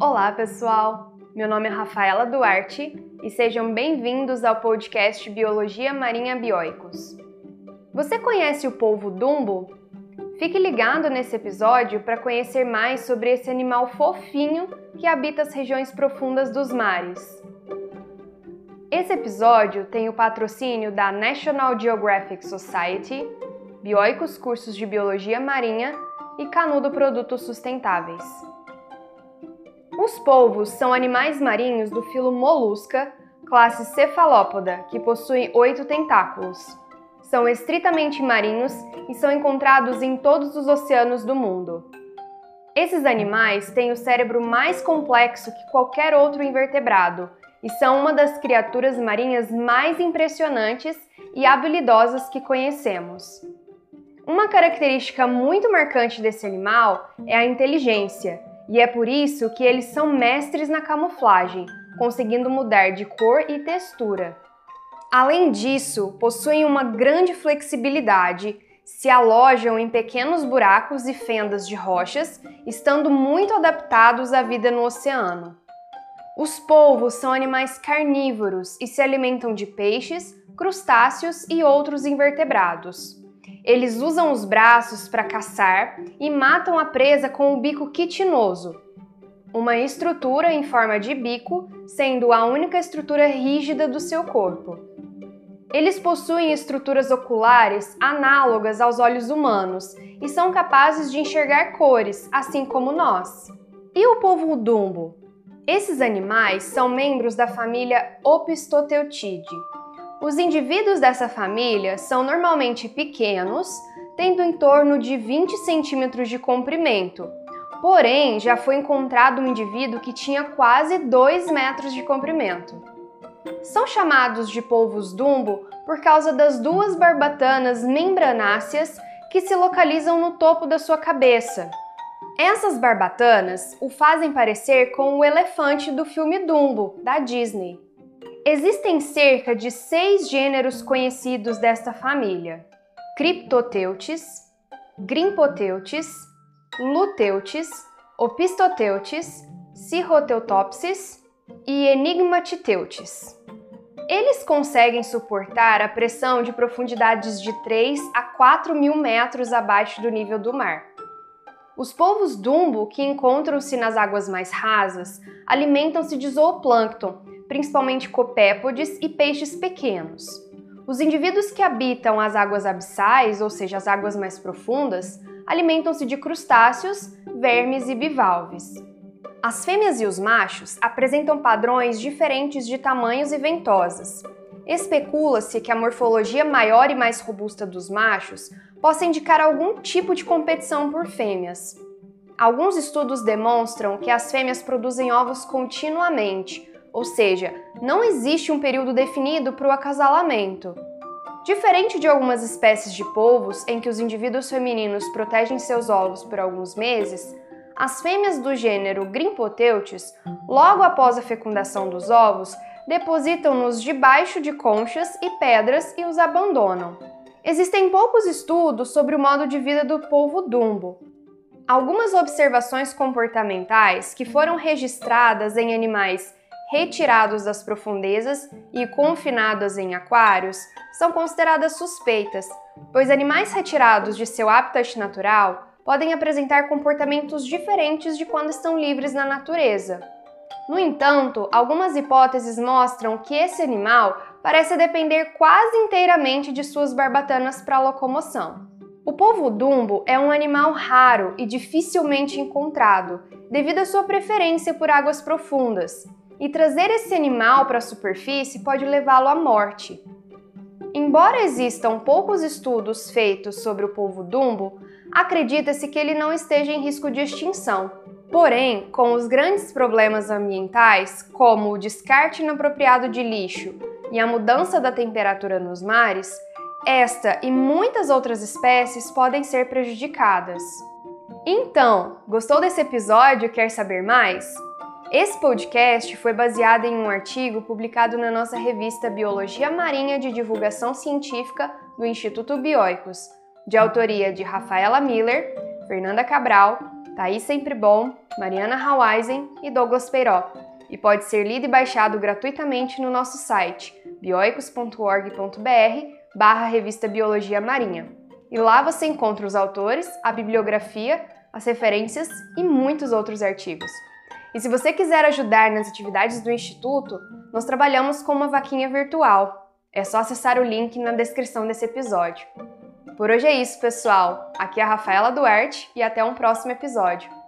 Olá, pessoal! Meu nome é Rafaela Duarte e sejam bem-vindos ao podcast Biologia Marinha Bioicos. Você conhece o polvo dumbo? Fique ligado nesse episódio para conhecer mais sobre esse animal fofinho que habita as regiões profundas dos mares. Esse episódio tem o patrocínio da National Geographic Society, Bioicos Cursos de Biologia Marinha e Canudo Produtos Sustentáveis. Os polvos são animais marinhos do filo Molusca, classe Cefalópoda, que possuem oito tentáculos. São estritamente marinhos e são encontrados em todos os oceanos do mundo. Esses animais têm o cérebro mais complexo que qualquer outro invertebrado e são uma das criaturas marinhas mais impressionantes e habilidosas que conhecemos. Uma característica muito marcante desse animal é a inteligência, e é por isso que eles são mestres na camuflagem, conseguindo mudar de cor e textura. Além disso, possuem uma grande flexibilidade, se alojam em pequenos buracos e fendas de rochas, estando muito adaptados à vida no oceano. Os polvos são animais carnívoros e se alimentam de peixes, crustáceos e outros invertebrados. Eles usam os braços para caçar e matam a presa com o bico quitinoso, uma estrutura em forma de bico, sendo a única estrutura rígida do seu corpo. Eles possuem estruturas oculares análogas aos olhos humanos e são capazes de enxergar cores, assim como nós. E o polvo dumbo? Esses animais são membros da família Opistoteutidae, os indivíduos dessa família são normalmente pequenos, tendo em torno de 20 centímetros de comprimento. Porém, já foi encontrado um indivíduo que tinha quase 2 metros de comprimento. São chamados de polvos dumbo por causa das duas barbatanas membranáceas que se localizam no topo da sua cabeça. Essas barbatanas o fazem parecer com o elefante do filme Dumbo, da Disney. Existem cerca de seis gêneros conhecidos desta família: Cryptoteutes, Grimpoteutes, Luteutes, Opistoteutes, Cirroteutopsis e Enigmatiteutes. Eles conseguem suportar a pressão de profundidades de 3 a 4 mil metros abaixo do nível do mar. Os polvos dumbo, que encontram-se nas águas mais rasas, alimentam-se de zooplâncton, principalmente copépodes e peixes pequenos. Os indivíduos que habitam as águas abissais, ou seja, as águas mais profundas, alimentam-se de crustáceos, vermes e bivalves. As fêmeas e os machos apresentam padrões diferentes de tamanhos e ventosas. Especula-se que a morfologia maior e mais robusta dos machos possa indicar algum tipo de competição por fêmeas. Alguns estudos demonstram que as fêmeas produzem ovos continuamente, ou seja, não existe um período definido para o acasalamento. Diferente de algumas espécies de polvos em que os indivíduos femininos protegem seus ovos por alguns meses, as fêmeas do gênero Grimpoteutes, logo após a fecundação dos ovos, depositam-nos debaixo de conchas e pedras e os abandonam. Existem poucos estudos sobre o modo de vida do polvo dumbo. Algumas observações comportamentais que foram registradas em animais retirados das profundezas e confinados em aquários são consideradas suspeitas, pois animais retirados de seu habitat natural podem apresentar comportamentos diferentes de quando estão livres na natureza. No entanto, algumas hipóteses mostram que esse animal parece depender quase inteiramente de suas barbatanas para locomoção. O polvo dumbo é um animal raro e dificilmente encontrado, devido à sua preferência por águas profundas, e trazer esse animal para a superfície pode levá-lo à morte. Embora existam poucos estudos feitos sobre o polvo dumbo, acredita-se que ele não esteja em risco de extinção. Porém, com os grandes problemas ambientais, como o descarte inapropriado de lixo e a mudança da temperatura nos mares, esta e muitas outras espécies podem ser prejudicadas. Então, gostou desse episódio e quer saber mais? Esse podcast foi baseado em um artigo publicado na nossa revista Biologia Marinha de Divulgação Científica do Instituto Bioicos, de autoria de Rafaela Miller, Fernanda Cabral, Thaís Sempre Bom Mariana Hawaisen e Douglas Peiró, e pode ser lido e baixado gratuitamente no nosso site bioicos.org.br barra revista Biologia Marinha. E lá você encontra os autores, a bibliografia, as referências e muitos outros artigos. E se você quiser ajudar nas atividades do Instituto, nós trabalhamos com uma vaquinha virtual. É só acessar o link na descrição desse episódio. Por hoje é isso, pessoal. Aqui é a Rafaela Duarte e até um próximo episódio.